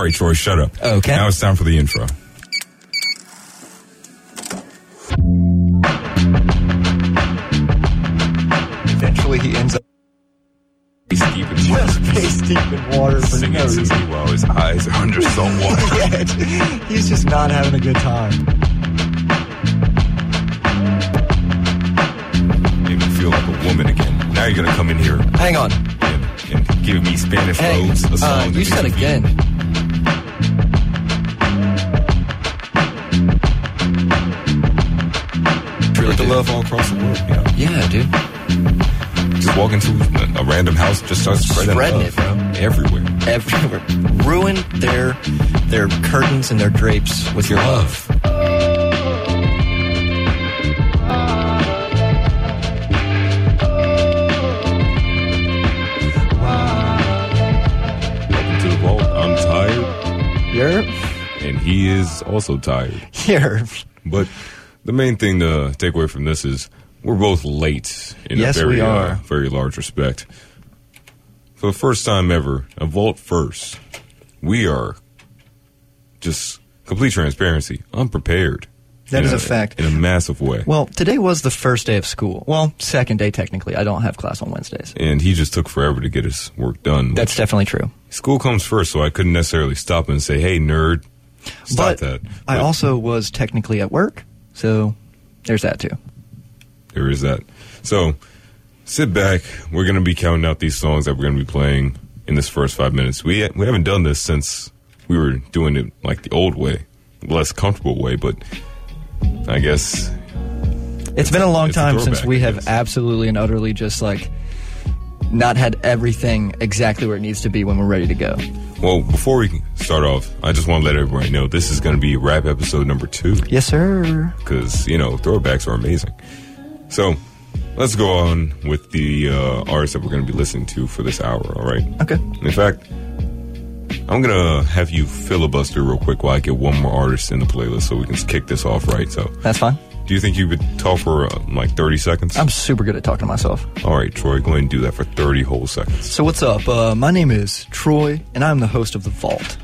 All right, Troy, shut up. Okay. Now it's time for the intro. Eventually, he ends up He's deep in water. face deep in water for singing no to reason. me while his eyes are under salt water. Yeah, he's just not having a good time. Made me feel like a woman again. Now you're gonna come in here Hang on. and, and give me Spanish Hey, roads, a song uh, that you makes said me feel- again. Love all across the world. You know? Yeah, dude. Just walk into a, a random house, just start spreading, Spreading love it, bro. everywhere. Everywhere. Ruin their their curtains and their drapes with your love. Welcome to the vault. I'm tired, You're and he is also tired. here. But the main thing to take away from this is we're both late in Yes, a very, we are. Uh, very large respect. For the first time ever, a vault first, we are just complete transparency, unprepared. That is is a fact. in a massive way. Well, today was the first day of school. Well, second day technically. I don't have class on Wednesdays. and he just took forever to get his work done. That's definitely true. School comes first, so I couldn't necessarily stop and say, "Hey, nerd, stop but that." I also was technically at work, so there's that too. there is that. So sit back. We're going to be counting out these songs that we're going to be playing in this first five minutes. We we haven't done this since we were doing it like the old way, less comfortable way. But I guess It's been a long it's a time since we have absolutely and utterly just like not had everything exactly where it needs to be when we're ready to go. Well before we start off, I just want to let everybody know this is going to be rap episode number two. Yes, sir. because you know throwbacks are amazing. So let's go on with the uh, artists that we're going to be listening to for this hour. All right. Okay. In fact, I'm gonna have you filibuster real quick while I get one more artist in the playlist so we can kick this off right. So, That's fine. Do you think you could talk for uh, like 30 seconds? I'm super good at talking to myself. All right, Troy, go ahead and do that for 30 whole seconds. So what's up? Uh, my name is Troy, and I'm the host of The Vault.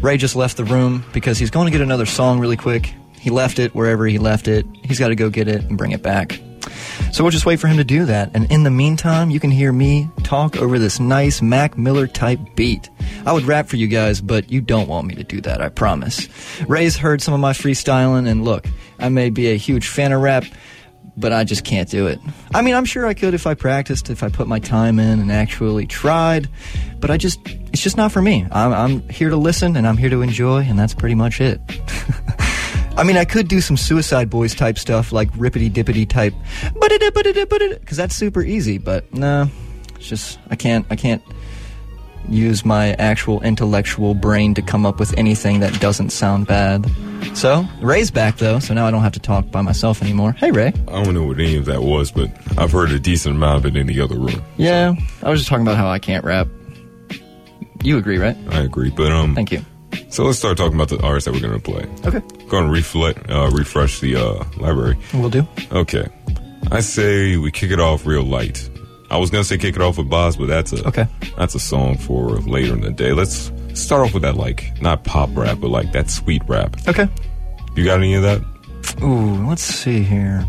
Ray just left the room because he's going to get another song really quick. He left it wherever he left it. He's got to go get it and bring it back. So we'll just wait for him to do that. And in the meantime, you can hear me talk over this nice Mac Miller type beat. I would rap for you guys, but you don't want me to do that, I promise. Ray's heard some of my freestyling, and look, I may be a huge fan of rap, but I just can't do it. I mean, I'm sure I could if I practiced, if I put my time in and actually tried, but I just, it's just not for me. I'm, I'm here to listen and I'm here to enjoy, and that's pretty much it. I mean, I could do some Suicide Boys type stuff, like rippity dippity type, but because that's super easy. But no, it's just I can't. I can't use my actual intellectual brain to come up with anything that doesn't sound bad. So Ray's back though, so now I don't have to talk by myself anymore. Hey Ray. I don't know what any of that was, but I've heard a decent amount of it in the other room. Yeah, I was just talking about how I can't rap. You agree, right? I agree, but um, Thank you. So let's start talking about the artists that we're gonna play. Okay, Going to reflect, uh, refresh the uh, library. we'll do. Okay. I say we kick it off real light. I was gonna say kick it off with Bas, but that's a Okay. That's a song for later in the day. Let's start off with that like not pop rap, but like that sweet rap. Okay. You got any of that? Ooh, let's see here.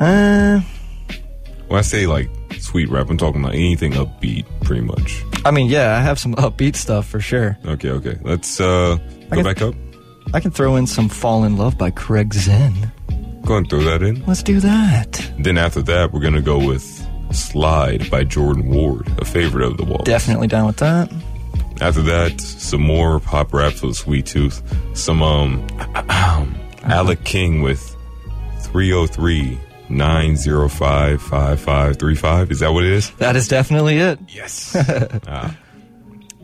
Uh, When I say like sweet rap, I'm talking about anything upbeat, pretty much. I mean, yeah, I have some upbeat stuff for sure. Okay, okay. Let's uh go can- back up. I can throw in some Fall in Love by Craig Xen. Go and throw that in. Let's do that. Then after that, we're gonna go with Slide by Jordan Ward, a favorite of the wall. Definitely down with that. After that, some more pop rap with sweet tooth. Some um Alec King with 303 905 5535. Is that what it is? That is definitely it. Yes. ah.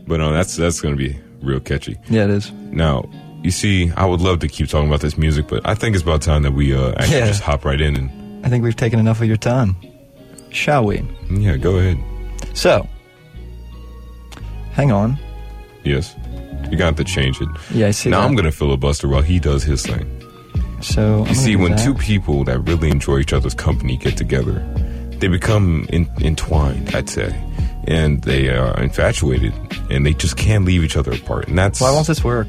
But no, that's that's gonna be real catchy. Yeah, it is. Now, you see, I would love to keep talking about this music, but I think it's about time that we uh, actually Yeah. just hop right in and I think we've taken enough of your time. Shall we? yeah, go ahead. So, hang on. Yes, you got to change it. Yeah, I see now that. I'm gonna filibuster while he does his thing. So, You see, when that. two people that really enjoy each other's company get together, they become in, entwined, I'd say, and they are infatuated, and they just can't leave each other apart. And that's Why won't this work?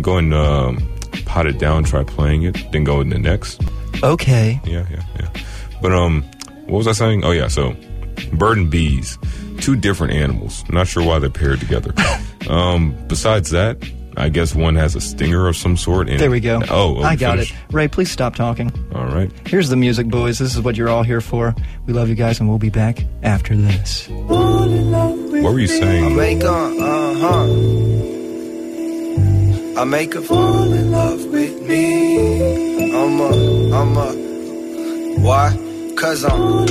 go and um, pot it down, try playing it, then go in the next. Okay. Yeah, yeah, yeah. But um, what was I saying? Oh yeah, so bird and bees, two different animals. Not sure why they're paired together. um, besides that, I guess one has a stinger of some sort. And There we go. Oh, oh, I got finished? it. Ray, please stop talking. All right. Here's the music, boys. This is what you're all here for. We love you guys, and we'll be back after this. What were you saying? I saying? make her, uh huh. I make her fall in love with me. I'm a, I'm a, why? Cause I'm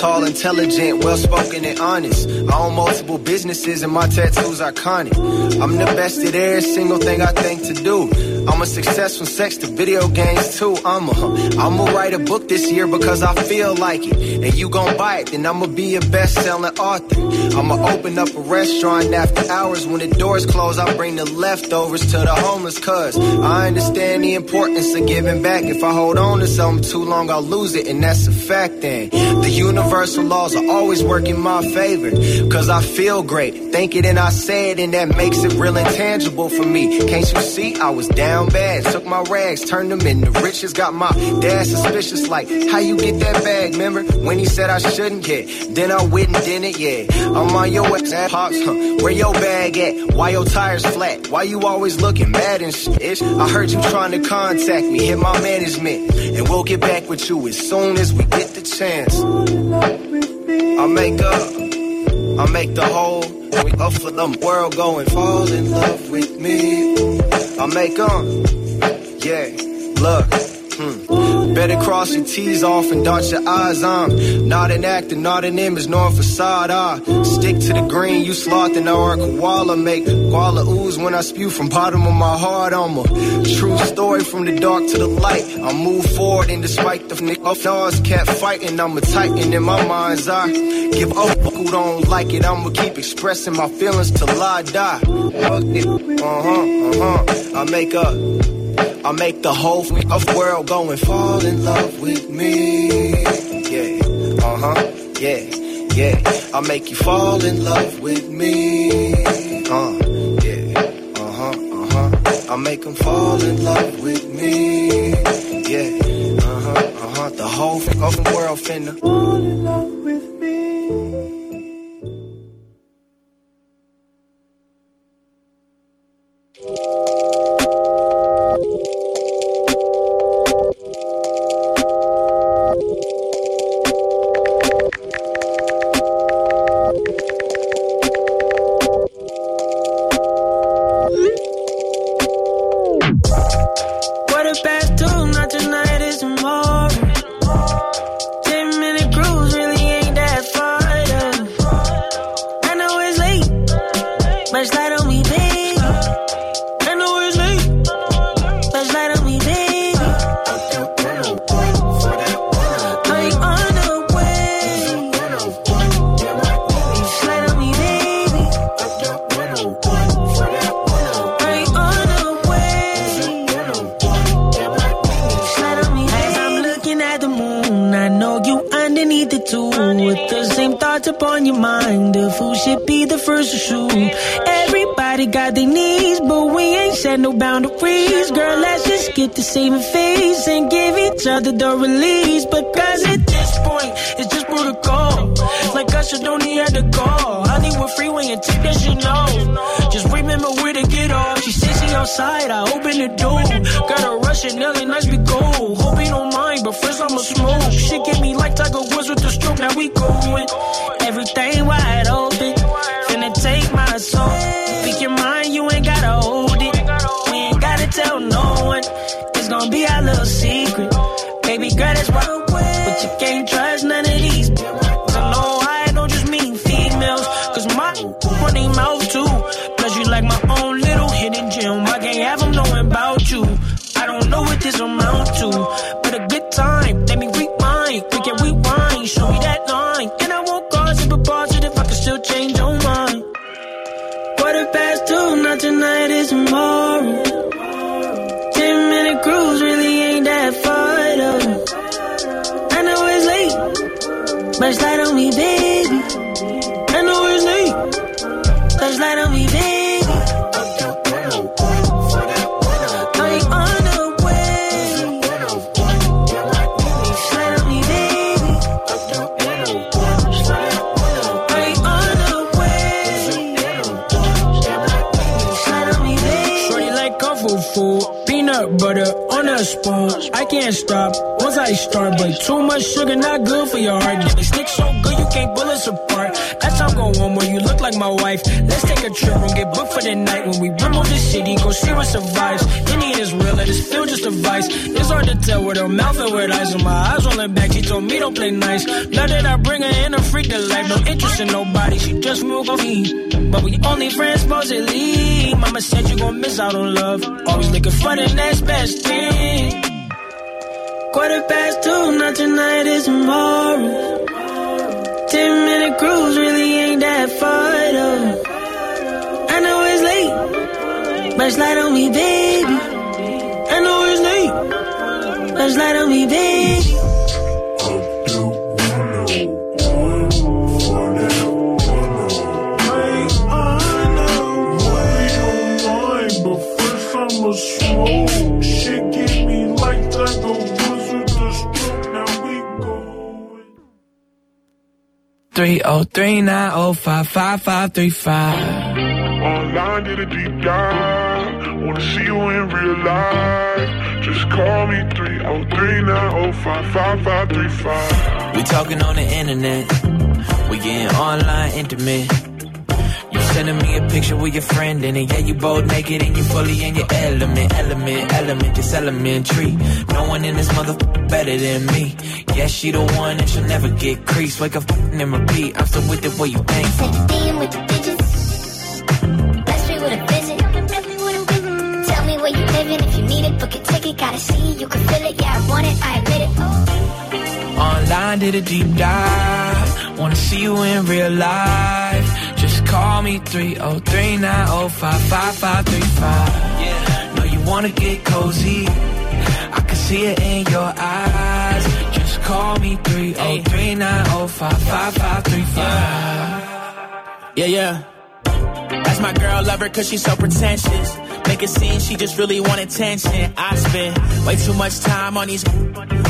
tall, intelligent, well spoken, and honest. I own multiple businesses and my tattoos are iconic. I'm the best at every single thing I think to do. I'm a success from sex to video games too. I'm a, I'ma write a book this year because I feel like it. And you gon' buy it, then I'ma be a best-selling author. I'ma open up a restaurant after hours. When the doors close, I bring the leftovers to the homeless cuz I understand the importance of giving back. If I hold on to something too long, I'll lose it, and that's a fact then. The universal laws are always work in my favor. Cause I feel great. Think it and I say it, and that makes it real intangible for me. Can't you see? I was down bad. Took my rags, turned them into riches. Got my dad suspicious, like, how you get that bag, remember? When he said I shouldn't get. Then I went and did it, yeah. I'm on your ass, pops, huh? Where your bag at? Why your tires flat? Why you always looking mad and shit? I heard you trying to contact me. Hit my management. And we'll get back with you as soon as we get the chance. I make up. I make the whole we up for the world going, fall in love with me. I make them, yeah, look. Hmm. Better cross your T's off and dot your I's on. Not an actor, not an image, nor a facade. I stick to the green, you sloth and or a koala. Make koala ooze when I spew from bottom of my heart. I'm a true story from the dark to the light. I move forward and despite the of stars kept fighting. I'm a titan in my mind's eye. Give up who don't like it. I'ma keep expressing my feelings till I die. Uh huh, uh huh. I make up. I make the whole of world go and fall in love with me. Yeah, uh huh, yeah, yeah. I make you fall in love with me. Uh, yeah, uh huh, uh huh. I make them fall in love with me. Yeah, uh huh, uh huh. The whole of world finna fall in love give other the release. But guys, at this point, it's just protocol. Like you don't need had to call. Hollywood freeway and take that shit off. Just remember where to get off. She says she outside, I open the door. Gotta rush it, Nelly, nice we go. Hope you don't mind, but first I'ma smoke. She get me like Tiger Woods with the stroke, now we going. On. I can't stop once I start, but too much sugar not good for your heart. Yeah, they stick so good you can't pull us apart. Like my wife. Let's take a trip and get booked for the night. When we remove the city, go see what survives. Any is real, let us feel just a vice. It's hard to tell where her mouth and where eyes. And my eyes rolling back. She told me don't play nice. Now that I bring her in a freak to life. No interest in nobody. She just move on me. But we only friends supposedly. Mama said you gon' miss out on love. Always looking for the next best thing. Quarter past two, not tonight, is tomorrow. Ten minute cruise really ain't that far though. I know it's late, but slide on me, baby. I know it's late, but slide on me, baby. 303-905-5535. Online did a deep dive. Wanna see you in real life. Just call me 303-905-5535. We talking on the internet. We getting online intimate. Sending me a picture with your friend in it. Yeah, you both naked and you fully in your element. Element, element, just elementary. No one in this mother better than me. Yeah, she the one and she'll never get creased. Wake up and repeat. I'm still with it. What you think? Send a DM with the digits. Let's be with a visit. Tell me where you living. If you need it, book a ticket. Gotta see you, you can feel it. Yeah, I want it, I admit it. Online did a deep dive. Wanna see you in real life. Call me 303-905-5535. Yeah. Know you wanna get cozy. I can see it in your eyes. Just call me 303-905-5535. Yeah, yeah. That's my girl, love her cause she's so pretentious. Make it seem she just really want attention. I spend way too much time on these,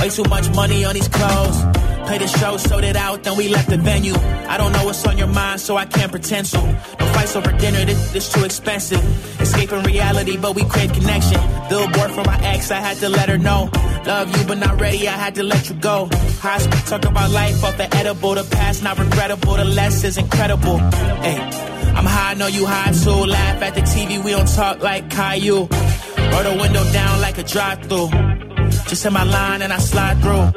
way too much money on these clothes. Play the show, sold it out, then we left the venue. I don't know what's on your mind, so I can't pretend to. No fights over dinner, this, this too expensive. Escaping reality, but we crave connection. Billboard for my ex, I had to let her know. Love you, but not ready, I had to let you go. School, talk about life off the edible, the past not regrettable, the less is incredible. Hey, I'm high, know you high too. Laugh at the TV, we don't talk like Caillou. Roll the window down like a drive-through. Just hit my line and I slide through.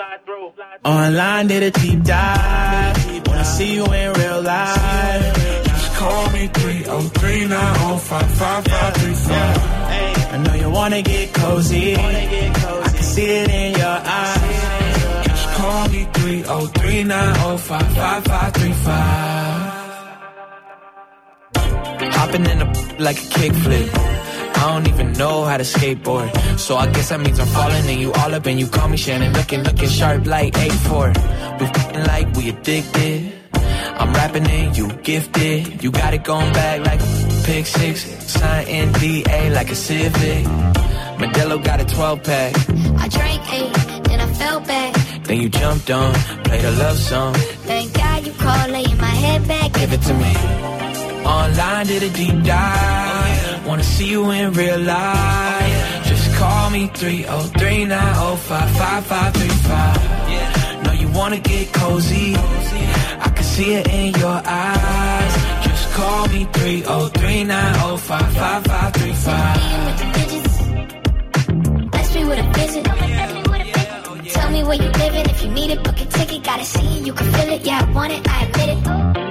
Online did a deep dive. Wanna see you in real life. Just call me 303-905-5535. I know you wanna get cozy. I can see it in your eyes. Just call me 303-905-5535. Hopping in the like a kickflip. I don't even know how to skateboard. So I guess that means I'm falling and you all up and you call me Shannon. Looking, looking sharp like 8-4. We fing like we addicted. I'm rapping and you gifted. You got it going back like a pick six. Sign NDA like a civic. Modelo got a 12 pack. I drank eight, then I fell back. Then you jumped on, played a love song. Thank God you called, laying my head back. Give it to me. Online did a deep dive. Wanna see you in real life. Just call me 303-905-5535. Know you wanna get cozy. I can see it in your eyes. Just call me 303-905-5535. with the. Let's be with a visit. Tell me where you living. If you need it, book a ticket. Gotta see you, you can feel it. Yeah, I want it, I admit it.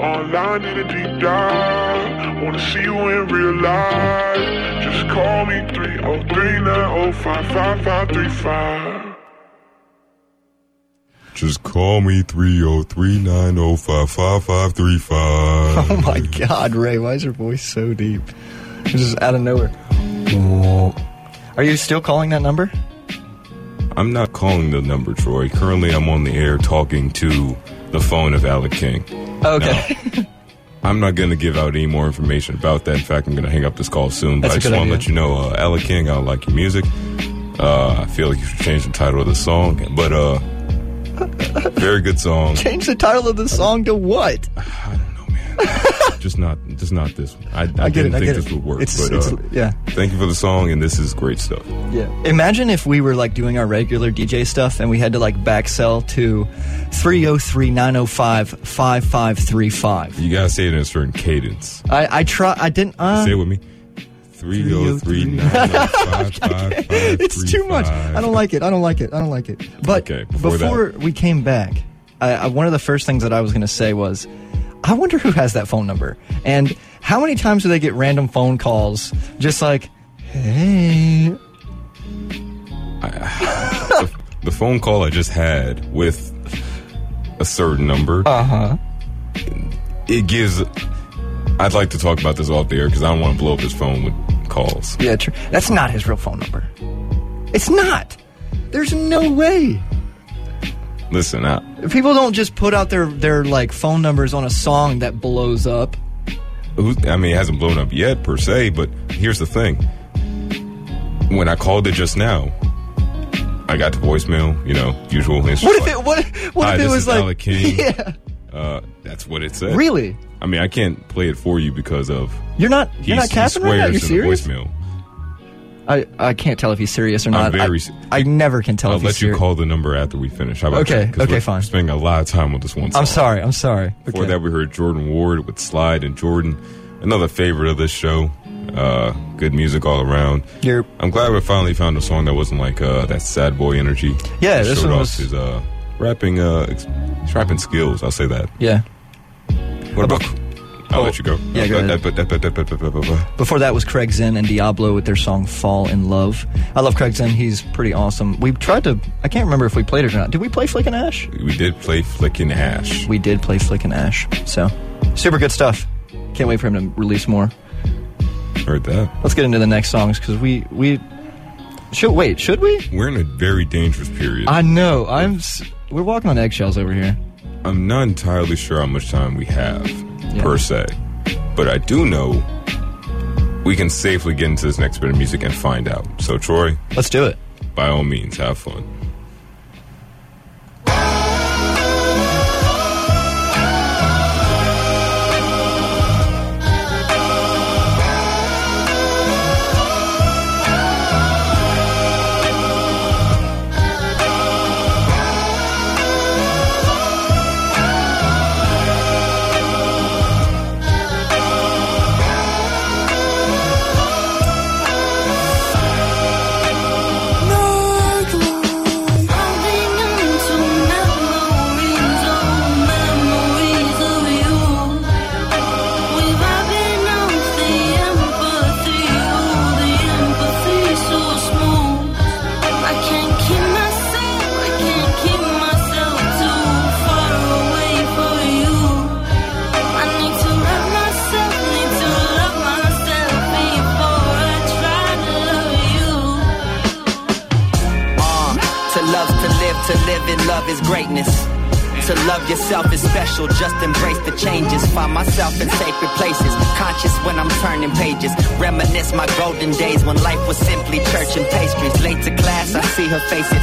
Online did a deep dive. Wanna see you in real life. Just call me 303-905-5535. Just call me 303-905-5535. Oh my God, Ray, why is your voice so deep? It's just out of nowhere. Are you still calling that number? I'm not calling the number, Troy. Currently, I'm on the air talking to the phone of Alec King. Okay. I'm not going to give out any more information about that. In fact, I'm going to hang up this call soon. But That's I just want to let you know, uh, Alec King, I like your music. Uh, I feel like you should change the title of the song, but uh, very good song. Change the title of the song to what? just not, just not this one. I, I, I get didn't it. I think get this it. would work, It's, but it's uh, yeah. thank you for the song, and this is great stuff. Yeah. Imagine if we were like doing our regular DJ stuff and we had to like back sell to 303 905 5535. You gotta say it in a certain cadence. I, I try. I didn't. Uh, Say it with me. Three oh three nine oh five five five it's three too much. I don't like it. I don't like it. I don't like it. But Okay, before before, we came back, I, I, one of the first things that I was going to say was, I wonder who has that phone number and how many times do they get random phone calls just like, hey. the, the phone call I just had with a certain number. Uh huh. it gives. I'd like to talk about this off the air because I don't want to blow up his phone with calls. Yeah, true. That's not his real phone number. It's not. There's no way. Listen, I, People don't just put out their their like phone numbers on a song that blows up. I mean, it hasn't blown up yet per se, but here's the thing. When I called it just now, I got the voicemail. You know, usual. What if like, it what what Hi, if it was like Alec King. Yeah. Uh, that's what it said. Really? I mean, I can't play it for you because of You're not you're not capping right now. You're serious? voicemail. I, I can't tell if he's serious or not. I'm very I, se- I never can tell. I'll let you call the number after we finish. How about Okay, that? okay, fine. Spending a lot of time with this one song. I'm sorry. I'm sorry. Before Okay. that, we heard Jordan Ward with Slide and Jordan, another favorite of this show. Uh, good music all around. You're I'm glad we finally found a song that wasn't like uh, that sad boy energy. Yeah, this showed one off was- his uh, rapping, uh, rapping skills. I'll say that. yeah. What about? I'll Oh, let you go. yeah, go. Before that was Craig Xen and Diablo with their song "Fall in Love." I love Craig Xen. He's pretty awesome. We tried to. I can't remember if we played it or not. Did we play Flick and Ash? We did play Flickin' Ash. We did play Flick and Ash. So super good stuff. Can't wait for him to release more. Heard that. Let's get into the next songs because we we should wait. Should we? We're in a very dangerous period. I know. I'm. We're walking on eggshells over here. I'm not entirely sure how much time we have, Yeah. per se. But I do know we can safely get into this next bit of music and find out. So, Troy, Let's do it. by all means, have fun. Her face.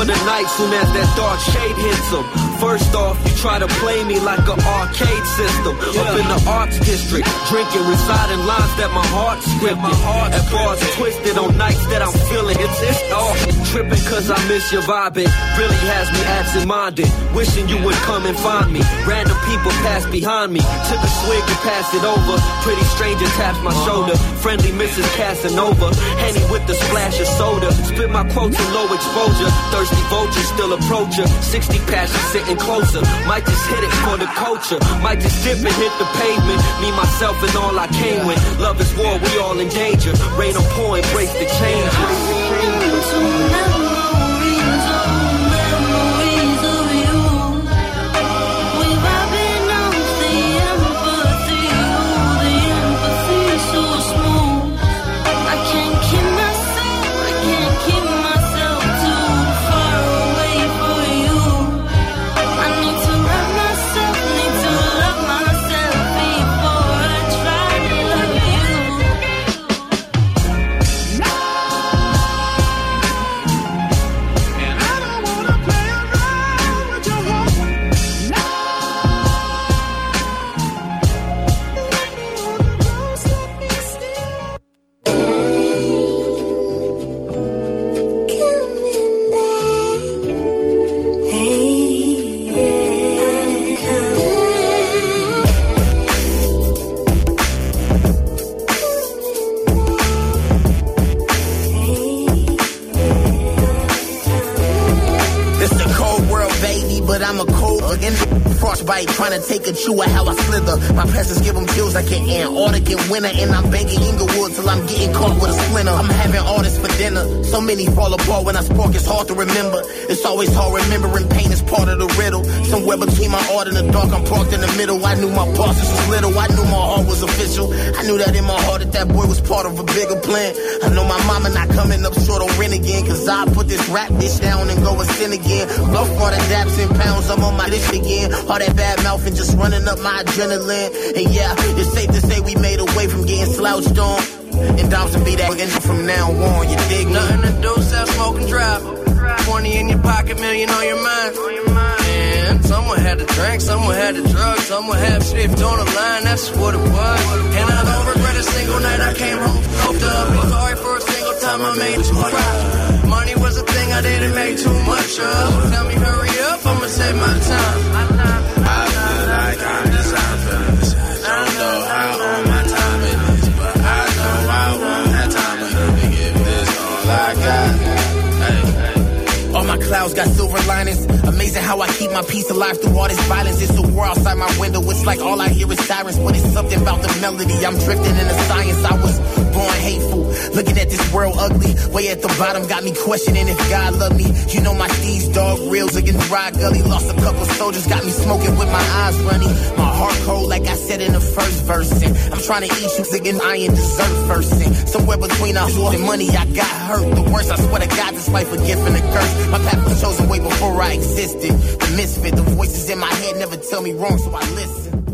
For the night soon as that dark shade hits them. First off, you try to play me like an arcade system. Up in the arts district, drinking, reciting lines that my heart scripted. My heart at bars twisted on nights that I'm feeling. It's, it's all tripping cause I miss your vibe. It really has me absent minded. Wishing you would come and find me. Random people pass behind me. Took a swig and passed it over. Pretty stranger taps my uh-huh. shoulder. Friendly Mrs. Casanova. Henny with the splash of soda. Spit my quotes in low exposure. Thirsty vultures still approach her. 60 passion sitting closer. Might just hit it for the culture. Might just dip and hit the pavement. Me, myself, and all I came with. Love is war, we all in danger. Rain or pour, break the changes. But I'm a cold again. Frostbite trying to take a chew of how I slither. My presence give them chills like an Antarctic in winter, and I'm banging Inglewood till I'm getting caught with a splinter. I'm having all this for dinner. So many fall apart when I spark, it's hard to remember. It's always hard remembering pain is part of the riddle. Somewhere between my art and the dark, I'm parked in the middle. I knew my bosses was little, I knew my heart was official. I knew that in my heart that that boy was part of a bigger plan. I know my mama not coming up short on rent again, cause I put this rap bitch down and go and sin again. Love for the daps and pounds, I'm on my list again. All that bad mouth and just running up my adrenaline. And yeah, it's safe to say we made away from getting slouched on. And Dom's to be that from now on, you dig me? Nothing to do, sell, smoke, and drive. 20 in your pocket, million on your mind. And someone had to drink, someone had to drug, someone had shift on the line, that's what it was. And I don't regret a single night I came home coked up. Be sorry for a single time I made you cry. Money was a thing I didn't make too much of. Tell me hurry up, I'ma save my time. All clouds got silver linings. Amazing how I keep my peace alive through all this violence. It's a war outside my window. It's like all I hear is sirens, but it's something about the melody. I'm drifting into science. I was born hateful, looking at this world ugly. Way at the bottom got me questioning if God loved me. You know my steeds, dog reels against Ride Gully. Lost a couple soldiers, got me smoking with my eyes runny. My heart cold, like I said in the first verse. And I'm trying to eat you, again, I ain't dessert first. And somewhere between a whore and money, I got hurt. The worst, I swear to God, this life a gift and a curse. My chosen way before I existed. The misfit, the voices in my head never tell me wrong, so I listen.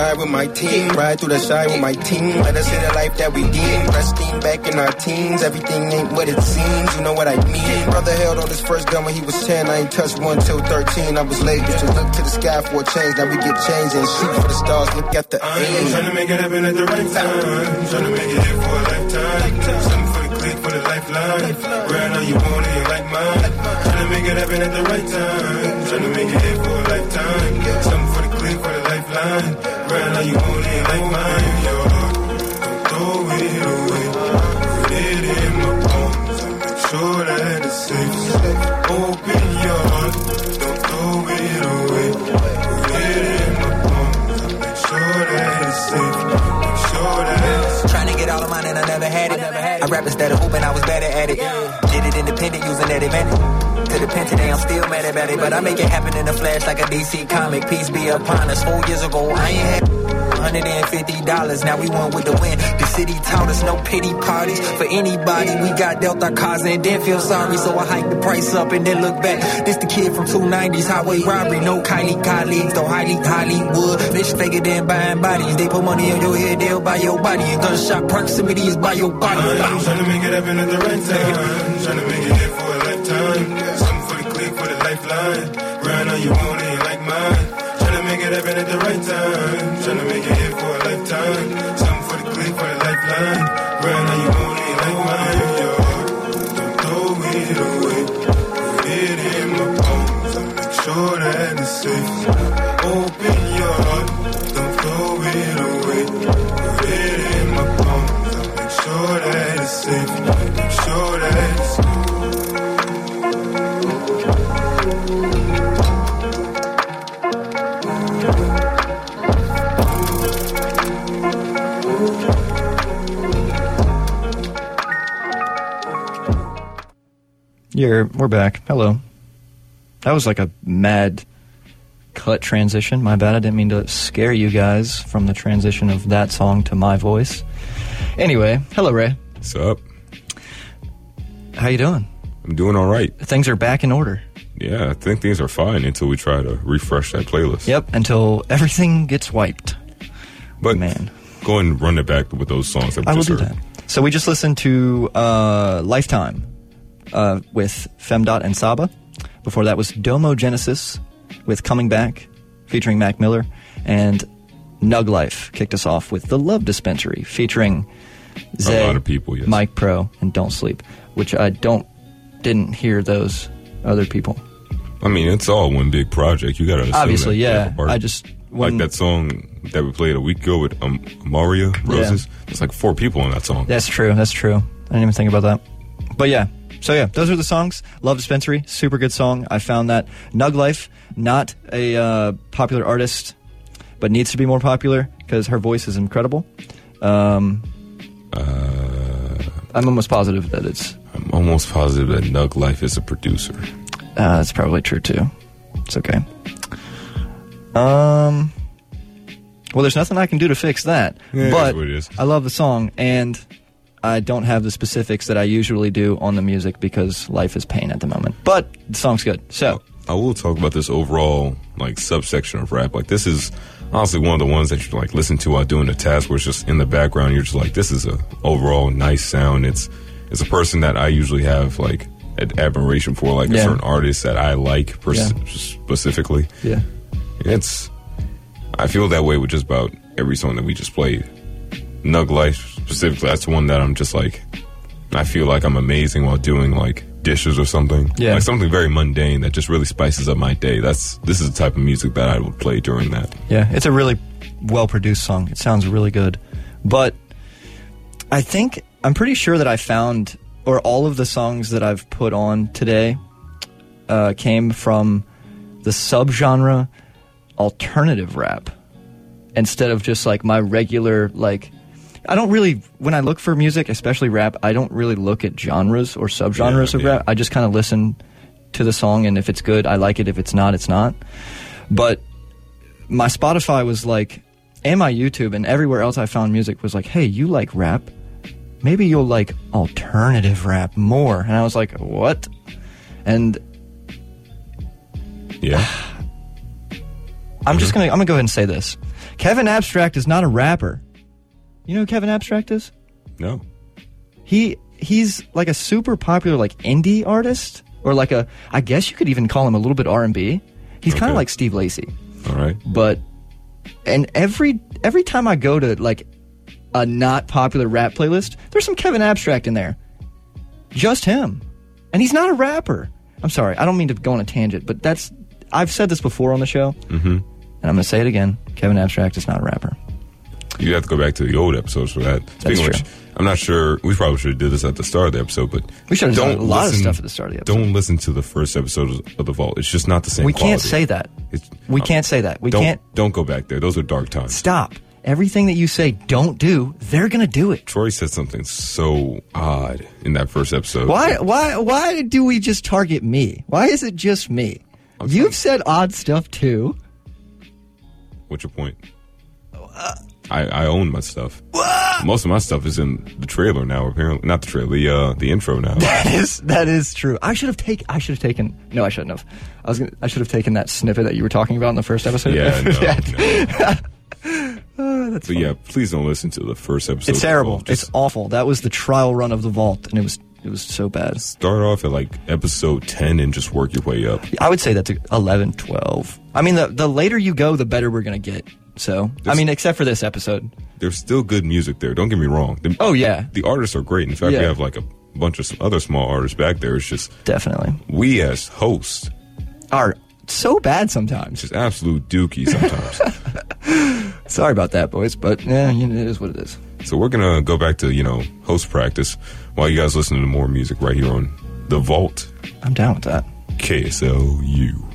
Ride with my team, ride through the side with my team. Let us live the life that we deem. Resting back in our teens, everything ain't what it seems. You know what I mean? Brother held on his first gun when he was 10. I ain't touched one till 13. I was late. Used to look to the sky for a change. Now we get changed and shoot for the stars. Look at the I'm aim. trying to make it happen at the right time. Trying to make it here for a lifetime. Something for the click, for the lifeline. Right now you want it like mine. Trying to make it happen at the right time. Trying to make it here for a lifetime. Something for the click, now you own it like mine, yo. Don't throw it away. Put it in my palms make sure that it's safe. Open your heart, don't throw it away. Put it in my Trying to get all of mine and I never had it. I rap instead of hooping, I was better at it. Did it independent using that advantage. To the pen today, I'm still mad about it. But I make it happen in a flash like a DC comic. Peace be upon us. Four years ago, I ain't had. $150, now we won with the win. The city taught us no pity parties for anybody. We got dealt our cards and didn't feel sorry, so I hiked the price up and then look back. This the kid from 290s, highway robbery. No Kylie colleagues, though highly Hollywood. Bitch figure than buying bodies. They put money on your head, they'll buy your body. And gunshot proximity is by your body. I'm trying to make it happen at the right time. Trying to make it hit for a lifetime. Something for the click, for the lifeline. Grind on you own Open your heart. Don't throw it away. Put it in my palms and make sure that it's safe. Make sure that it's You're, we're back. Hello. That was like a mad cut transition. My bad. I didn't mean to scare you guys from the transition of that song to my voice. Anyway, hello Ray. What's up? How you doing? I'm doing all right. Things are back in order. Yeah, I think things are fine until we try to refresh that playlist. Yep, until everything gets wiped. But man, go and run it back with those songs that we I will just do heard. that. So we just listened to uh, Lifetime uh, with Femdot and Saba. Before that was Domo Genesis with Coming Back featuring Mac Miller. And Nug Life kicked us off with The Love Dispensary featuring Zay, lot of people, yes. Mike Pro, and Don't Sleep, which I don't didn't hear those other people. I mean, it's all one big project. You got to Obviously, yeah. I just like that song that we played a week ago with um, Maria Roses. There's like four people on that song. That's true. That's true. I didn't even think about that. But yeah. So yeah, those are the songs. Love Dispensary, super good song. I found that. Nug Life, not a uh, popular artist, but needs to be more popular because her voice is incredible. Um, I'm almost positive that it's. I'm almost positive that Nug Life is a producer. Uh, that's probably true too. It's okay. Um. Well, there's nothing I can do to fix that. Yeah, but is what it is. I love the song, and I don't have the specifics that I usually do on the music because life is pain at the moment. But the song's good. So I will talk about this overall like subsection of rap. Like this is honestly one of the ones that you like listen to while doing a task where it's just in the background. You're just like, this is a overall nice sound. It's it's a person that I usually have like ad- admiration for, like a certain artist that I like pers- Yeah. specifically. yeah, It's I feel that way with just about every song that we just played. Nug Life specifically, that's one that I'm just like I feel like I'm amazing while doing like dishes or something. Yeah. Like something very mundane that just really spices up my day. That's this is the type of music that I would play during that. yeah, it's a really well produced song. It sounds really good, but I think I'm pretty sure that I found or all of the songs that I've put on today uh, came from the subgenre alternative rap instead of just like my regular like I don't really when I look for music, especially rap, I don't really look at genres or subgenres Yeah, of yeah. rap. I just kind of listen to the song and if it's good, I like it. If it's not, it's not. But my Spotify was like and my YouTube and everywhere else I found music was like, "Hey, you like rap? Maybe you'll like alternative rap more." And I was like, "What?" And Yeah. I'm just mm-hmm. gonna I'm gonna go ahead and say this: Kevin Abstract is not a rapper. You know who Kevin Abstract is? No. He he's like a super popular like indie artist, or like a I guess you could even call him a little bit R and B. He's kind of like Steve Lacy, All right. but and every every time I go to like a not popular rap playlist, there's some Kevin Abstract in there. Just him, and he's not a rapper. I'm sorry, I don't mean to go on a tangent, but that's I've said this before on the show, Mm-hmm. and I'm going to say it again. Kevin Abstract is not a rapper. You have to go back to the old episodes for that. Speaking of true. which, I'm not sure. We probably should have did this at the start of the episode, but We should have done a lot of stuff at the start of the episode. Don't listen to the first episode of- the Vault. It's just not the same. We can't say that. It's- We um, can't say that. We don't, can't Don't go back there. Those are dark times. stop. Everything that you say don't do, they're gonna do it. Troy said something so odd in that first episode. Why? Why? Why do we just target me? Why is it just me? You've said odd stuff too. What's your point? I, I own my stuff. Most of my stuff is in the trailer now. Apparently, not the trailer. The uh, the intro now. That is that is true. I should have taken. I should have taken. No, I shouldn't have. I was. Gonna, I should have taken that snippet that you were talking about in the first episode. Yeah, no, That- but yeah, please don't listen to the first episode. it's terrible. Just It's awful. That was the trial run of the vault, and it was it was so bad. start off at like episode ten and just work your way up. I would say that's 11, 12. I mean, the the later you go, the better we're gonna get. So, I mean, except for this episode. There's still good music there. Don't get me wrong. The, Oh yeah, the artists are great. In fact, we have like a bunch of some other small artists back there. It's just definitely we as hosts are so bad sometimes. just absolute dookie sometimes. Sorry about that, boys, but yeah, you know, it is what it is. so we're gonna go back to you know host practice while you guys listen to more music right here on the Vault I'm down with that. KSLU.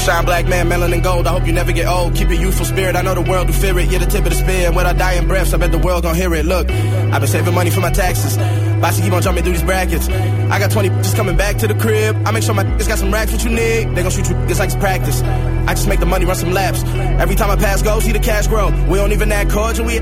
Shine black man, melanin and gold. I hope you never get old. Keep a youthful spirit. I know the world will fear it. You're the tip of the spear. And when I die in breaths, I bet the world gon' hear it. Look, I've been saving money for my taxes. To keep on jumping through these brackets. I got 20 just coming back to the crib. I make sure my niggas got some racks. What you need? They gon' shoot you just like it's practice. I just make the money run some laps. Every time I pass go, see the cash grow. We don't even that cordial. We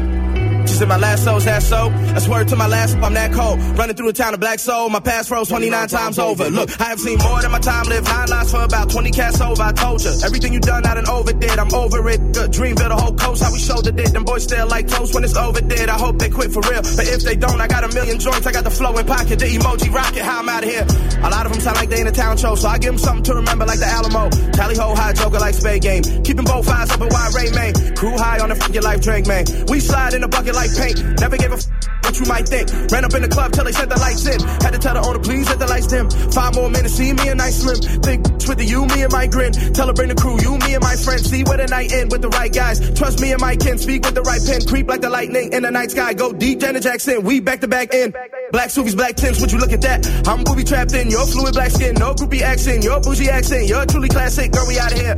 just in my last soul's that so. I word to my last, I'm that cold. Running through the town of Black Soul, my past froze 29 times over. Look, I have seen more than my time lived. Nine lives for about 20 cats over. I told you, everything you done, I done overdid. I'm over it. Good dream, build a whole coast, how we shouldered it. Them boys still like toast when it's overdid. I hope they quit for real. But if they don't, I got a million joints. I got the flow in pocket, the emoji rocket, how I'm out of here. A lot of them sound like they in a town show, so I give them something to remember like the Alamo. Tally ho high joker like spade game. Keeping both eyes up and wide Ray man. Crew high on the f- your life drink, man. We slide in the bucket like paint. Never gave a f- what you might think. Ran up in the club till they set the lights in. Had to tell the owner, please let the lights dim. Five more minutes, see me and I slim. Think with the you, me and my grin. Tell her bring the crew, you, me and my friends. See where the night end with the right guys. Trust me and my kin. Speak with the right pen. Creep like the lightning in the night sky. Go deep, Janet Jackson. We back to back in. Black Suvies, black Tims, would you look at that? I'm booby trapped in your fluid black skin. No groupie accent, your bougie accent. You're truly classic. Girl, we out of here.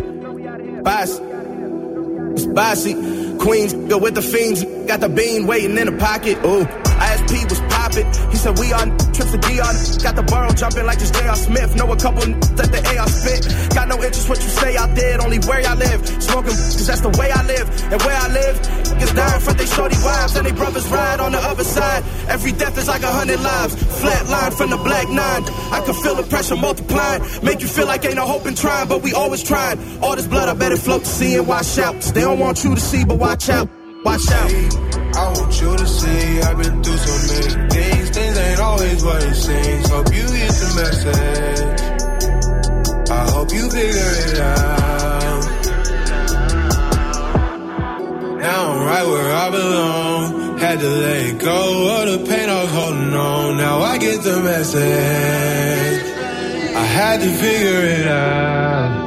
Boss. Bossy. Queens go with the fiends. Got the bean waiting in the pocket. Ooh. ISP was popping. He said we on trips to Dion. Got the burrow jumping like this J.R. Smith. Know a couple that the AR spit. Got no interest what you say out there. Only where I live. Smoking cause that's the way I live. And where I live, niggas die in front they shorty wives. And they brothers ride on the other side. Every death is like a hundred lives. Flat line from the black nine. I can feel the pressure multiplying. Make you feel like ain't no hope in trying. But we always trying. All this blood, I bet it float to see and wash out. They don't want you to see, but watch out. Watch out. I want you to see I've been through so many things. Things ain't always what it seems. Hope you get the message. I hope you figure it out. Now I'm right where I belong. Had to let go of the pain I was holding on. Now I get the message. I had to figure it out.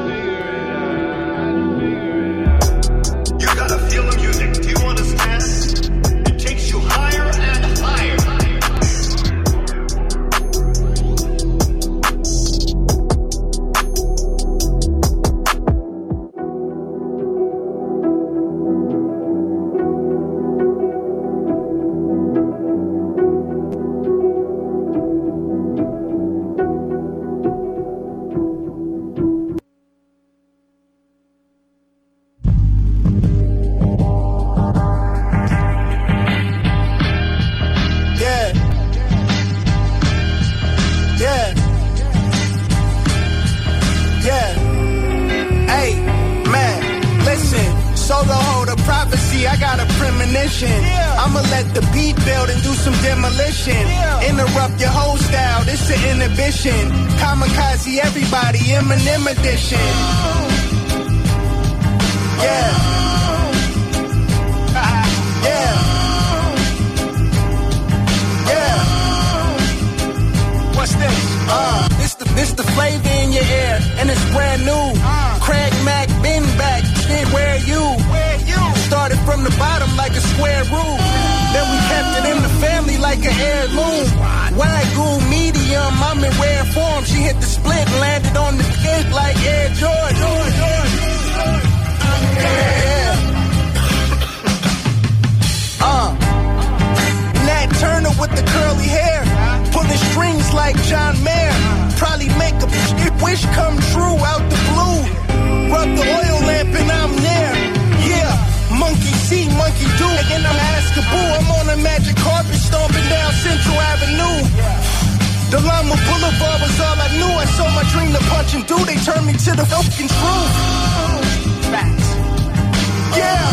Wish come true out the blue. Rub the oil lamp and I'm there. Yeah. Monkey see, monkey do. And I'm Azkaban. I'm on a magic carpet stomping down Central Avenue. The Lama Boulevard was all I knew. I saw my dream to punch and do. They turned me to the fucking truth. Facts. Yeah.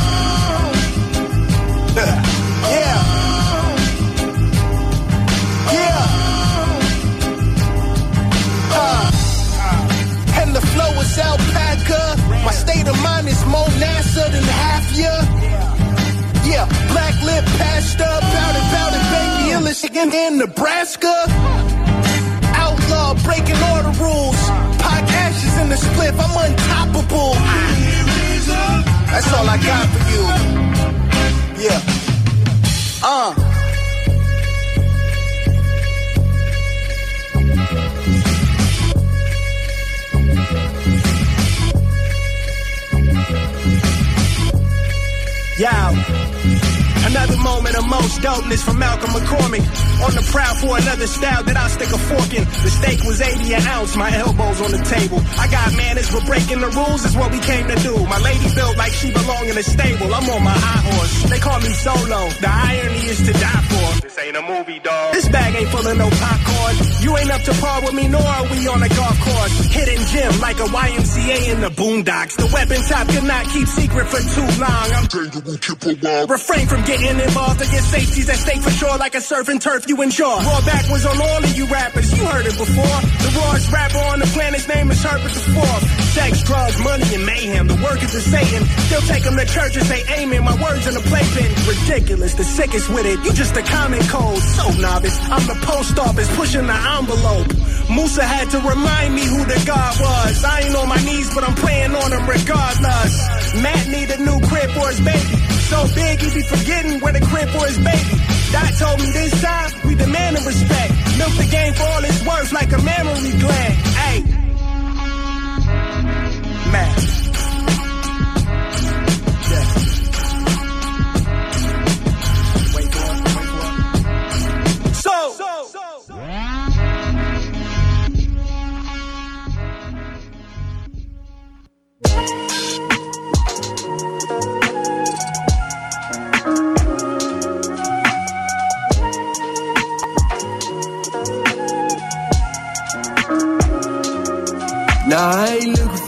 Yeah. Yeah. Uh, is alpaca. My state of mind is more NASA than half ya. Yeah, black lip pasta, bout it, bout it, baby, illest again in Nebraska. Outlaw, breaking all the rules. Pot ashes in the spliff, I'm untoppable. That's all I got for you. Yeah. Uh. Another moment of most dopeness from Malcolm McCormick. On the prowl for another style that I'll stick a fork in. The steak was 80 an ounce, my elbows on the table. I got manners, but breaking the rules is what we came to do. My lady built like she belong in a stable. I'm on my high horse. They call me solo. The irony is to die for. This ain't a movie, dog. This bag ain't full of no popcorn. You ain't up to par with me, nor are we on a golf course. Hidden gem like a YMCA in the boondocks. The weapon top could not keep secret for too long. I'm dangerous, keep alive. refrain from getting involved against safeties that stay for sure like a surf and turf you enjoy. Raw back was on all of you rappers, you heard it before. The rawest rapper on the planet's name is Herbert the Fourth. Sex, drugs, money, and mayhem. The workers of Satan. Still take them to church and say amen. My words in the playpen. Ridiculous, the sickest with it. You just a common cold. So novice. I'm the post office pushing the envelope. Musa had to remind me who the God was. I ain't on my knees, but I'm praying on him regardless. Matt need a new crib for his baby. So big he be forgetting where the crib for his baby. Dot told me this time we demand respect. Milk the game for all it's worth like a mammary gland. Hey. Matt. Yeah. So,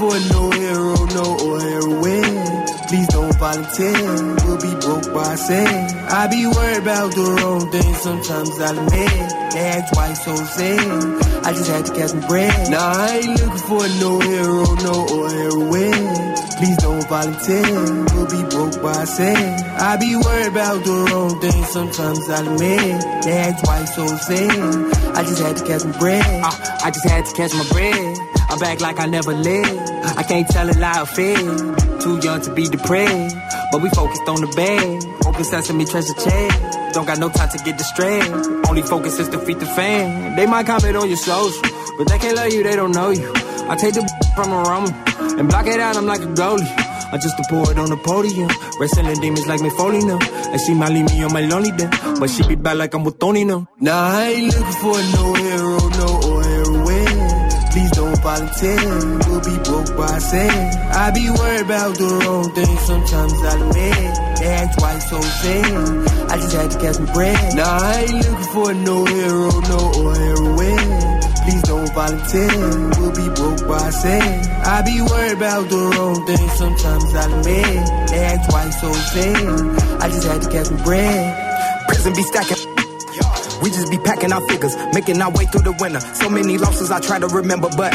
for no hero, no or heroine. Please don't volunteer, we'll be broke by sin. I be worried about the wrong thing, sometimes I'll admit. They twice so sin. I just had to catch my bread. Nah, I ain't looking for no hero, no or heroine. Please don't volunteer, we'll be broke by sin. I be worried about the wrong thing, sometimes I'll admit. They twice so sin. I just had to catch my bread. I just had to catch my bread. I'm back like I never lived. I can't tell a lie or fib. Too young to be depressed, but we focused on the bag. Open sesame treasure chest. Don't got no time to get distracted. Only focus is to feed the fan. They might comment on your social, but they can't love you, they don't know you. I take the from a Roman and block it out, I'm like a goalie. I just pour it on the podium. Wrestling demons like me falling now. And she might leave me on my lonely day. But she be bad like I'm with Tony now. Nah, I ain't looking for no hero, no. Volunteer, we'll be broke by sin. I be worried about the wrong thing, sometimes I'll admit. They act twice so sin. I just had to catch my bread. Nah, I ain't looking for no hero, no or heroine. Please don't volunteer, we'll be broke by sin. I be worried about the wrong thing, sometimes I'll admit. They act twice so sin. I just had to catch my bread. Prison be stacking. We just be packing our figures, making our way through the winter. So many losses I try to remember, but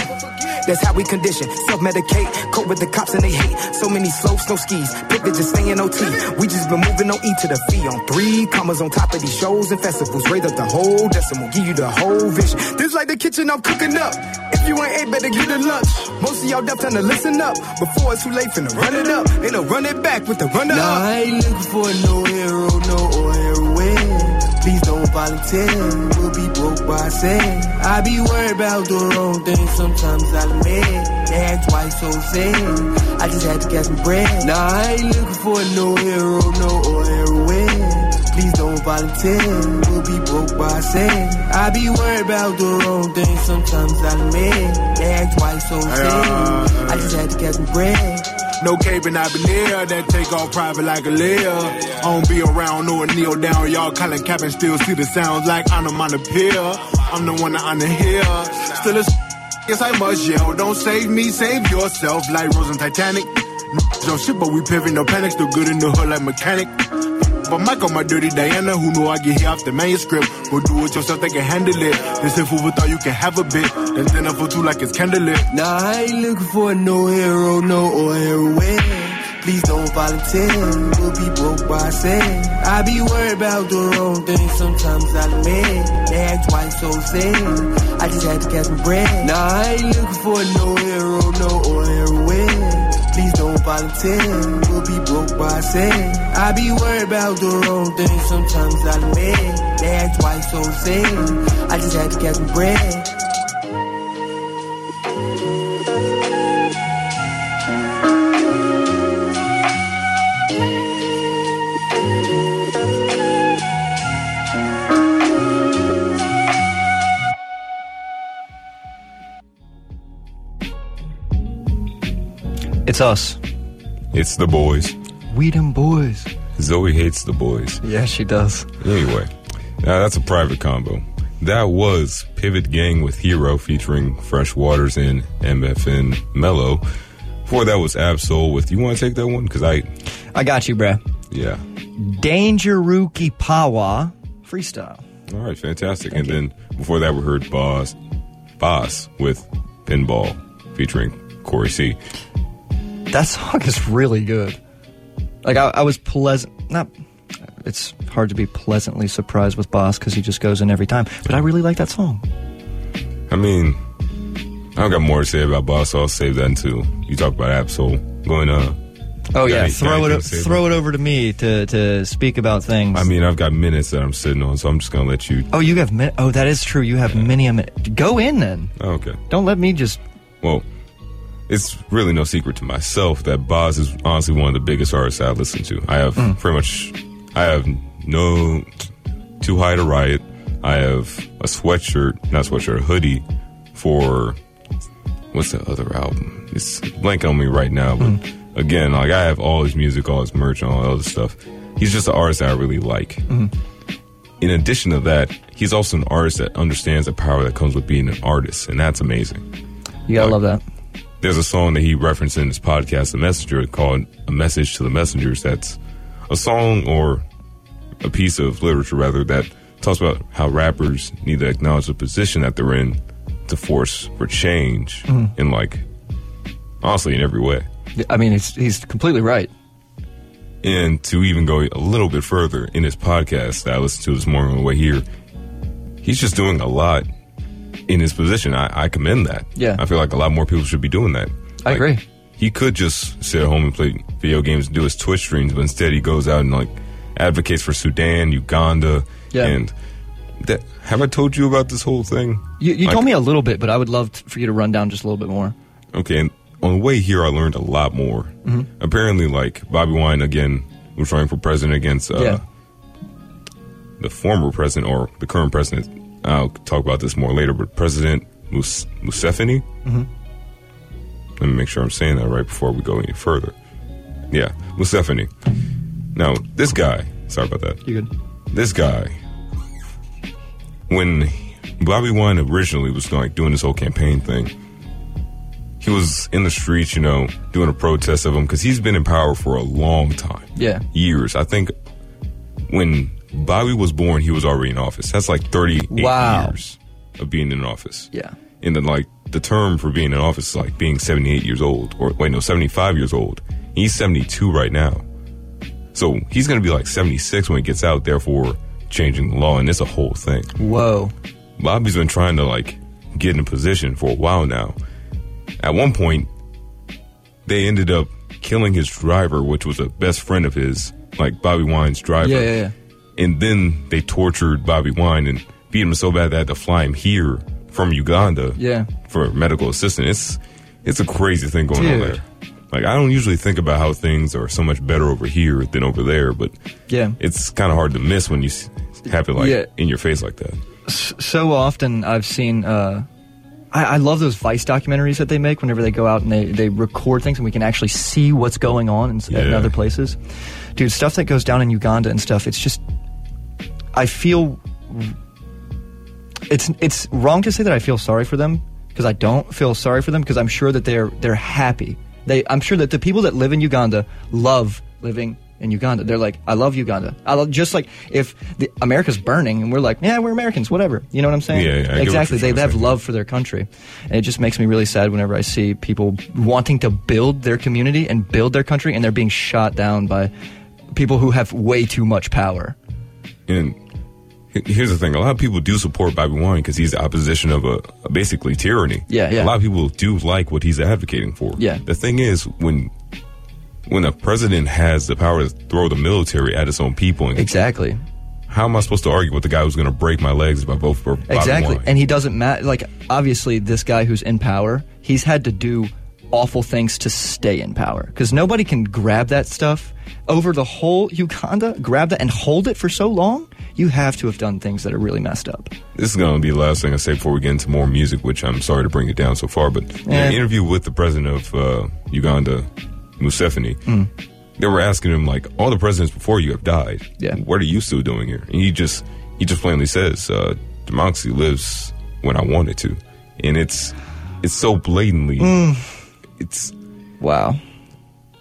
That's how we condition. Self medicate, cope with the cops and they hate. So many slopes, no skis. Pivot just staying OT. We just been moving on E to the fee on three. Commas on top of these shows and festivals. Rate up the whole decimal. Give you the whole vision. This like the kitchen I'm cooking up. If you ain't ate, better get a lunch. Most of y'all deaf time to listen up. Before it's too late, finna run it up. Ain't no run it back with the run Nah, up. I ain't looking for no hero, no heroine. Please don't volunteer, we'll be broke by sin. I be worried about the wrong thing, sometimes I'll admit. Act twice so sin. I just had to get some bread. Nah, I ain't looking for no hero, no or heroine. Please don't volunteer, we'll be broke by sin. I be worried about the wrong thing, sometimes I'll admit. Act twice so sin. Uh, I just had to get some bread. No cape and been veneer that take off private like a layer. I don't be around or kneel down. Y'all calling cap and still see the sounds like I'm on the pier. I'm the one that on the hill. Still a yes, I must yell. Don't save me, save yourself like Rose and Titanic. Don't shit, but we pivot, no panic. Still good in the hood like mechanic. But Mike on my dirty Diana, who know I get here off the manuscript. Go do it yourself, they can handle it. This if we thought you can have a bit. That's dinner for two like it's candlelit. Nah, I ain't looking for no hero, no or heroine. Please don't volunteer, we'll be broke by sin. I be worried about the wrong things, sometimes I'll admit. They act twice so sin. I just had to catch my breath Nah, I ain't looking for no hero, no or heroine. Volunteer, we'll be broke by sin. I be worried about the wrong thing, sometimes I'll admit. They act twice so sin. I just had to get some bread. It's us. It's the boys. We them boys. Zoe hates the boys. Yeah, she does. Anyway, now that's a private combo. That was Pivot Gang with Hero featuring Frsh Waters and MFN Mellow. Before that was Absoul with You Want to take that one? Because I, I got you, bruh. yeah. Dangerookiepawaa freestyle. All right, fantastic. and then before that, we heard Bas, Bas with Pinball featuring Corey C. That song is really good. Like I, I was pleasant. Not. It's hard to be pleasantly surprised with Bas because he just goes in every time. But I really like that song. I mean, I don't got more to say about Bas, so I'll save that until you talk about Absoul. Going uh Oh yeah, any- throw it anything to say throw it over to me to to speak about things. I mean, I've got minutes that I'm sitting on, so I'm just gonna let you. oh, you have min- oh that is true. You have many a minute. Go in then. Oh, okay. Don't let me just. Well, it's really no secret to myself that Bas is honestly one of the biggest artists I listen to. I have Mm. pretty much, I have no Too High to Riot. I have a sweatshirt, not sweatshirt, a hoodie for what's the other album? It's blanking on me right now, but Mm. again, like I have all his music, all his merch, and all that other stuff. He's just an artist that I really like. Mm-hmm. In addition to that, he's also an artist that understands the power that comes with being an artist, and that's amazing. You gotta love that. There's a song that he referenced in his podcast, The Messenger, called A Message to the Messengers. That's a song or a piece of literature, rather, that talks about how rappers need to acknowledge the position that they're in to force for change Mhm. in, like, honestly, in every way. I mean, he's he's completely right. And to even go a little bit further in his podcast that I listened to this morning on the way here, he's just doing a lot in his position. I, I commend that. Yeah. I feel like a lot more people should be doing that. I agree. He could just sit at home and play video games and do his Twitch streams, but instead he goes out and like advocates for Sudan, Uganda, Yeah. and that. Have I told you about this whole thing? You, you Like- told me a little bit, but I would love t- for you to run down just a little bit more. Okay, and on the way here, I learned a lot more. Mhm. Apparently, like Bobi Wine again was running for president against uh, Yeah. the former president or the current president. I'll talk about this more later, but President Mus- Museveni. Mhm. Let me make sure I'm saying that right before we go any further. Yeah, Museveni. Now, this guy. Sorry about that. You good? This guy. When Bobi Wine originally was like doing this whole campaign thing, he was in the streets, you know, doing a protest of him because he's been in power for a long time. Yeah. Years. I think when Bobi was born, he was already in office. That's like 38 Wow. years of being in office. Yeah. And then like the term for being in office is like being 78 years old, or wait, no, 75 years old. He's 72 right now. So he's going to be like 76 when he gets out, therefore changing the law. And it's a whole thing. Whoa. Bobi's been trying to like get in position for a while now. At one point, they ended up killing his driver, which was a best friend of his, like Bobi Wine's driver. Yeah, yeah, yeah. And then they tortured Bobi Wine and beat him so bad that they had to fly him here from Uganda Yeah. for medical assistance. It's it's a crazy thing going on there. Like I don't usually think about how things are so much better over here than over there, but Yeah. it's kind of hard to miss when you have it like Yeah. in your face like that. So often I've seen. Uh, I, I love those Vice documentaries that they make whenever they go out and they, they record things and we can actually see what's going on in, s- in other places. Dude, stuff that goes down in Uganda and stuff. It's just. I feel. It's it's wrong to say that I feel sorry for them because I don't feel sorry for them because I'm sure that they're they're happy. They I'm sure that the people that live in Uganda love living in Uganda. They're like, I love Uganda. I love just like if the America's burning and we're like, yeah, we're Americans, whatever. You know what I'm saying? Yeah, yeah, I get what exactly. you're They have love for their country, and it just makes me really sad whenever I see people wanting to build their community and build their country, and they're being shot down by people who have way too much power. And here's the thing: a lot of people do support Bobi Wine because he's the opposition of a, a basically tyranny. Yeah, yeah. A lot of people do like what he's advocating for. Yeah. The thing is, when when a president has the power to throw the military at his own people, and Exactly. how am I supposed to argue with the guy who's going to break my legs if I vote for Bobi Exactly. Wine? And he doesn't matter. Like, obviously, this guy who's in power, he's had to do awful things to stay in power. Because nobody can grab that stuff over the whole Uganda, grab that and hold it for so long. You have to have done things that are really messed up. This is going to be the last thing I say before we get into more music, which I'm sorry to bring it down so far. But in Eh. an interview with the president of uh, Uganda, Museveni, Mm. they were asking him like, "All the presidents before you have died. Yeah. What are you still doing here?" And he just he just plainly says, uh, "Democracy lives when I want it to," and it's it's so blatantly. Mm. It's wow.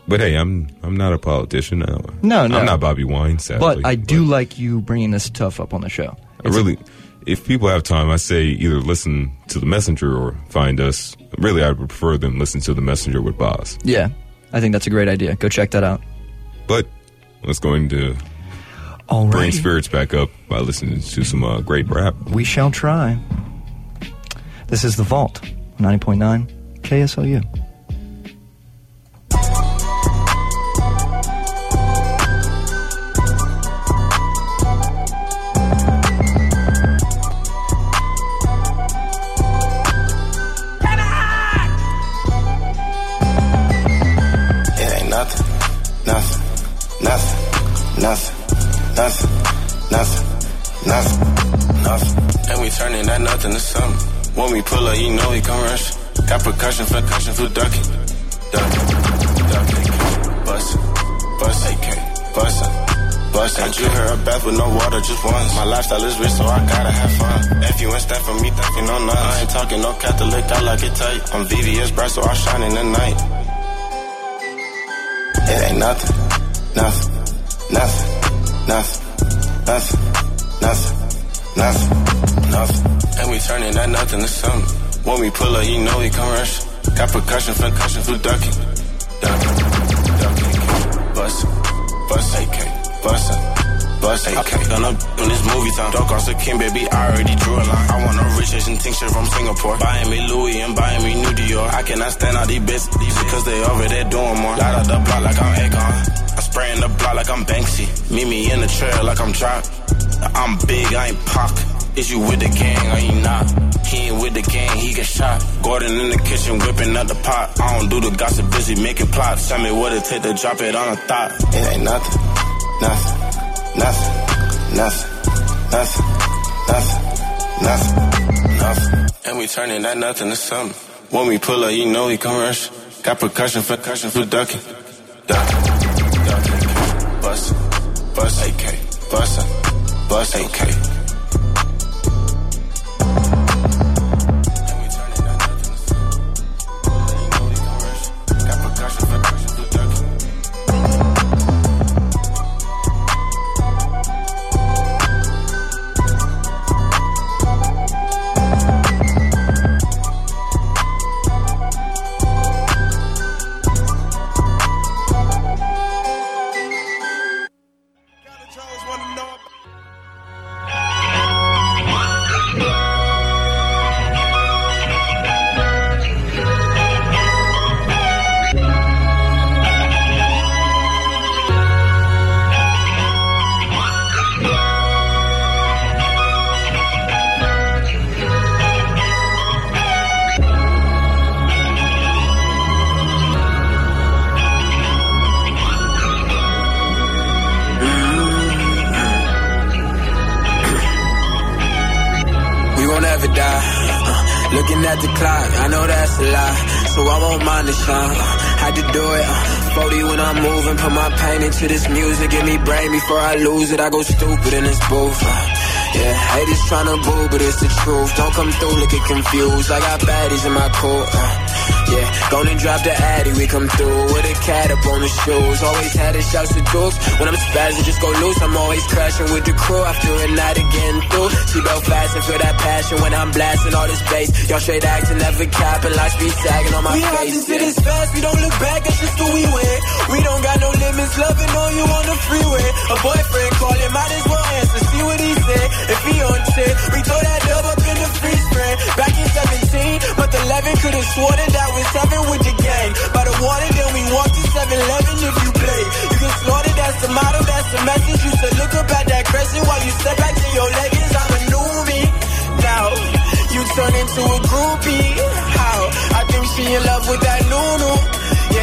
But hey, I'm I'm not a politician. I, No, no. I'm not Bobi Wine, sadly. But I do like you bringing this stuff up on the show. I really, if people have time, I say either listen to the messenger or find us. Really, I would prefer them listen to the messenger with Bas. Yeah, I think that's a great idea. Go check that out. But let's go into All bring spirits back up by listening to some uh, great rap. We shall try. This is The Vault, 90.9 KSLU. Nothing, nothing, nothing, nothing, nothing. And we turning that nothing to something. When we pull up, you know we come rush. Got percussion cushion for ducking, ducking, ducking, bustin', bustin', AK, bustin'. Bustin'. I drew her a bath with no water just once. My lifestyle is rich, so I gotta have fun. If you ain't stand for me, thinking no nuts. I ain't talking no Catholic, I like it tight. I'm VVS bright, so I shine in the night. It ain't nothing, nothing, nothing, nothing, nothing, nothing, nothing, nothing. And we turning that nothing to something. When we pull up, you know we come rush. Got percussion cushion for ducking, ducking, ducking, bustin', bustin', AK, bustin'. Bust AK on up in this movie time. Off the king, baby. I already drew a line. I want a rich Asian tincture from Singapore. Buying me Louis and buying me New Dior. I cannot stand all these bitches. Because they over there doing more. Light up the block like I'm Akon. I'm spraying the block like I'm Banksy. Meet me in the trail like I'm Drop. I'm big, I ain't Pac. Is you with the gang or you not? He ain't with the gang, he get shot. Gordon in the kitchen whipping up the pot. I don't do the gossip, busy making plots. Tell me what it take to drop it on a thought. It ain't nothing, nothing, nothing, nothing, nothing, nothing, nothing, nothing. And we turning that nothing to something. When we pull up, you know he come rush. Got percussion for cushion for ducking, ducking, ducking, bustin', bustin', AK, bustin', bustin', AK. I go stupid in this booth. Uh, yeah, haters tryna boo, but it's the truth. Don't come through looking confused. I got baddies in my court. Uh, yeah, gonna drop the addy, we come through with a cat up on the shoes. Always had a shouts to dukes. When I'm spazzing, just go loose. I'm always crashing with the crew after a night of getting through. She belt fast and feel that passion when I'm blasting all this bass. Y'all straight acting, never capping, like be sagging on my we face. to yeah. this fast, we don't look back, that's just who we went. We don't got no limits, loving on you on the freeway. A boyfriend call him, might as well answer, see what he said. If he on shit, we throw that dub up in the free spread. Back in 17, but the 11 could've sworn that that was 7 with the gang. By the water, then we walk to 7-Eleven if you play. You can slaughter, that's the motto, that's the message. You should look up at that crescent while you step back to your leggings. I'm a newbie. Now, you turn into a groupie. How? I think she in love with that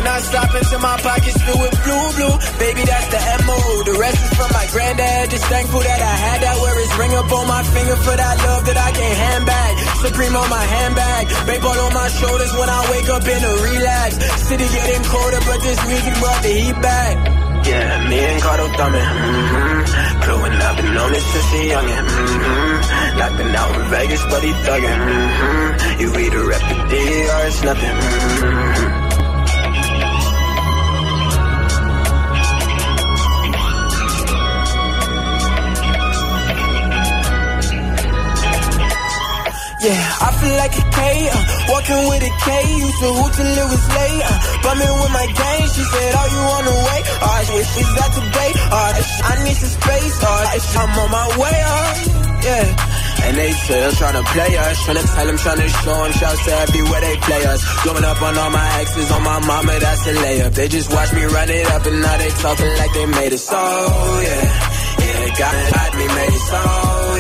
Not stop until my pockets fill with blue, blue. Baby, that's the MO. The rest is from my granddad. Just thankful that I had that. Wear his ring up on my finger for that love that I can't hand back. Supreme on my handbag. Baseball on my shoulders when I wake up in a relax. City getting colder, but this music brought the heat back. Yeah, me and Cardo thumbing. Mm-hmm. Blowing up and known this since a youngin'. Mm-hmm. Knocking out in Vegas, but he thuggin'. Mm-hmm. You a rep the DR, it's nothing. Mm-hmm. Yeah, I feel like a K, uh, walking with a K. Used to hoot till it was late. Uh, bumming with my gang, she said, Are you on the way? Uh, wish we got today. Uh, I need some space. Uh, I'm on my way. Uh, yeah. And they still tryna play us, tryna tell them, tryna show them, shouts to everywhere they play us. Blowing up on all my exes, on my mama, that's a layup. They just watch me run it up and now they talking like they made it so, yeah. Yeah, God had me made it so.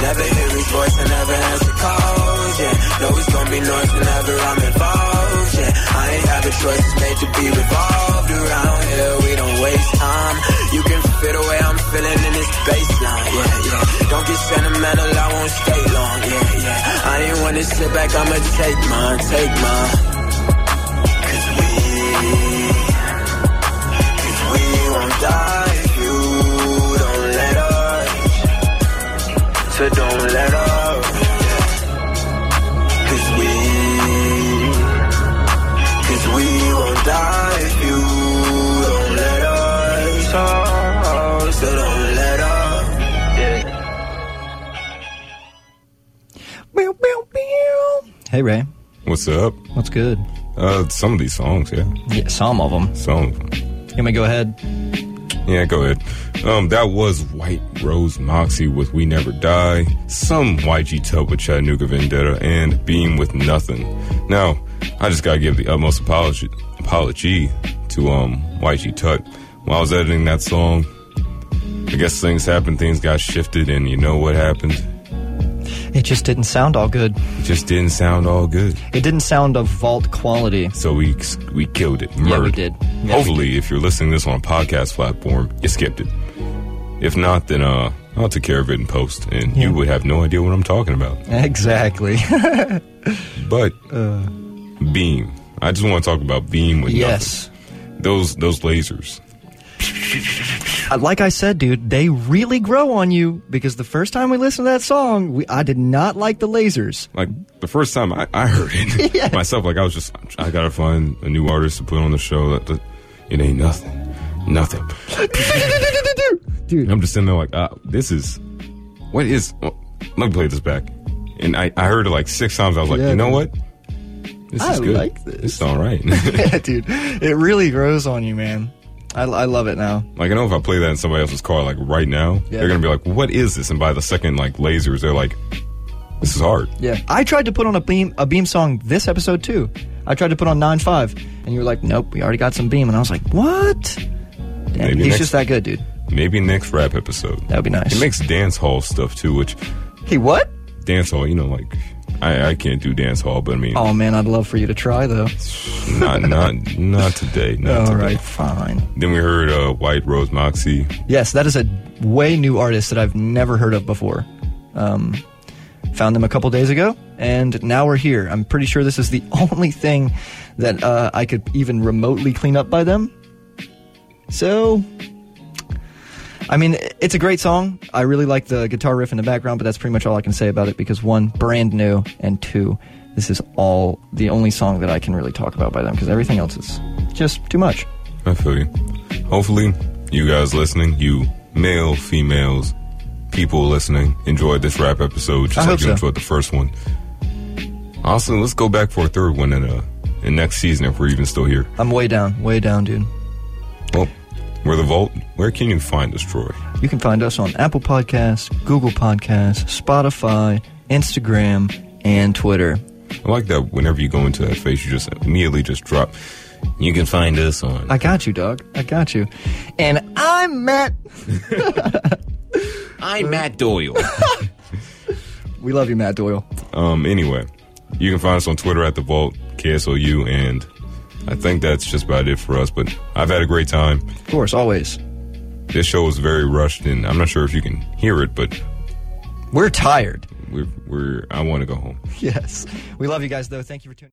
Never hear his voice and never answer calls, yeah. Know it's gonna be noise whenever I'm involved, yeah. I ain't have a choice, it's made to be revolved around here. We don't waste time. You can feel the way I'm feeling in this baseline, yeah, yeah. Don't get sentimental, I won't stay long, yeah, yeah. I ain't wanna sit back, I'ma take mine, take mine. Cause we, cause we won't die So don't let up. Cause we, cause we won't die if you don't let us. Oh, so don't let up. Yeah. Meow, meow, meow. Hey, Ray. What's up? What's good? Uh, some of these songs, yeah. Yeah, some of them. Some of them. You want me to go ahead? Yeah, go ahead. Um, that was White Rose Moxie with We Never Die, some YG Tub with Chattanooga Vendetta, and Beam with Nothing. Now, I just gotta give the utmost apology apology to um YG Tut. When I was editing that song, I guess things happened, things got shifted, and you know what happened? It just didn't sound all good. It just didn't sound all good. It didn't sound of vault quality. So we we killed it. Yeah, we Murdered. did. Yeah, we Hopefully, if you're listening to this on a podcast platform, you skipped it. If not, then uh, I'll take care of it in post, and Yeah. you would have no idea what I'm talking about. Exactly. But Beam, I just want to talk about Beam with Yes. nothing. Those those lasers. Uh, like I said, dude, they really grow on you because the first time we listened to that song, we, I did not like the lasers. Like the first time I, I heard it myself, like I was just I gotta find a new artist to put on the show. That, that it ain't nothing, nothing. Dude, I'm just sitting there like, uh, this is what is. oh, let me play this back, and I I heard it like six times. I was like, Yeah, you know what? This I is good. I like this. It's all right. yeah, dude, it really grows on you, man. I, I love it now. Like I know if I play that in somebody else's car, like right now, Yeah. they're gonna be like, "What is this?" And by the second like lasers, they're like, "This is hard." Yeah, I tried to put on a beam a beam song this episode too. I tried to put on nine five, and you were like, "Nope, we already got some beam," and I was like, "What?" Maybe he's next- just that good, dude. Maybe next rap episode. That would be nice. He makes dance hall stuff too, which He what? dance hall, you know, like I, I can't do dance hall, but I mean, Oh man, I'd love for you to try though. not not not today. Not All today. right, fine. Then we heard uh, White Rose Moxie. Yes, that is a way new artist that I've never heard of before. Um, found them a couple days ago, and now we're here. I'm pretty sure this is the only thing that uh, I could even remotely clean up by them. So, I mean, it's a great song. I really like the guitar riff in the background, but that's pretty much all I can say about it because one, brand new, and two, this is all the only song that I can really talk about by them because everything else is just too much. I feel you. Hopefully, you guys listening, you male, females, people listening, enjoyed this rap episode just I like hope you so. enjoyed the first one. Also, let's go back for a third one in uh in next season if we're even still here. I'm way down, way down, dude. Well, we're the Vault. Where can you find us, Troy? You can find us on Apple Podcasts, Google Podcasts, Spotify, Instagram, and Twitter. I like that whenever you go into that face, you just immediately just drop. You can find us on. I got you, dog. I got you. And I'm Matt. I'm Matt Doyle. We love you, Matt Doyle. Um, anyway, you can find us on Twitter at the Vault KSLU, and I think that's just about it for us. But I've had a great time. Of course, always. This show is very rushed, and I'm not sure if you can hear it, but We're tired. we're, we're I want to go home. Yes. We love you guys, though. Thank you for tuning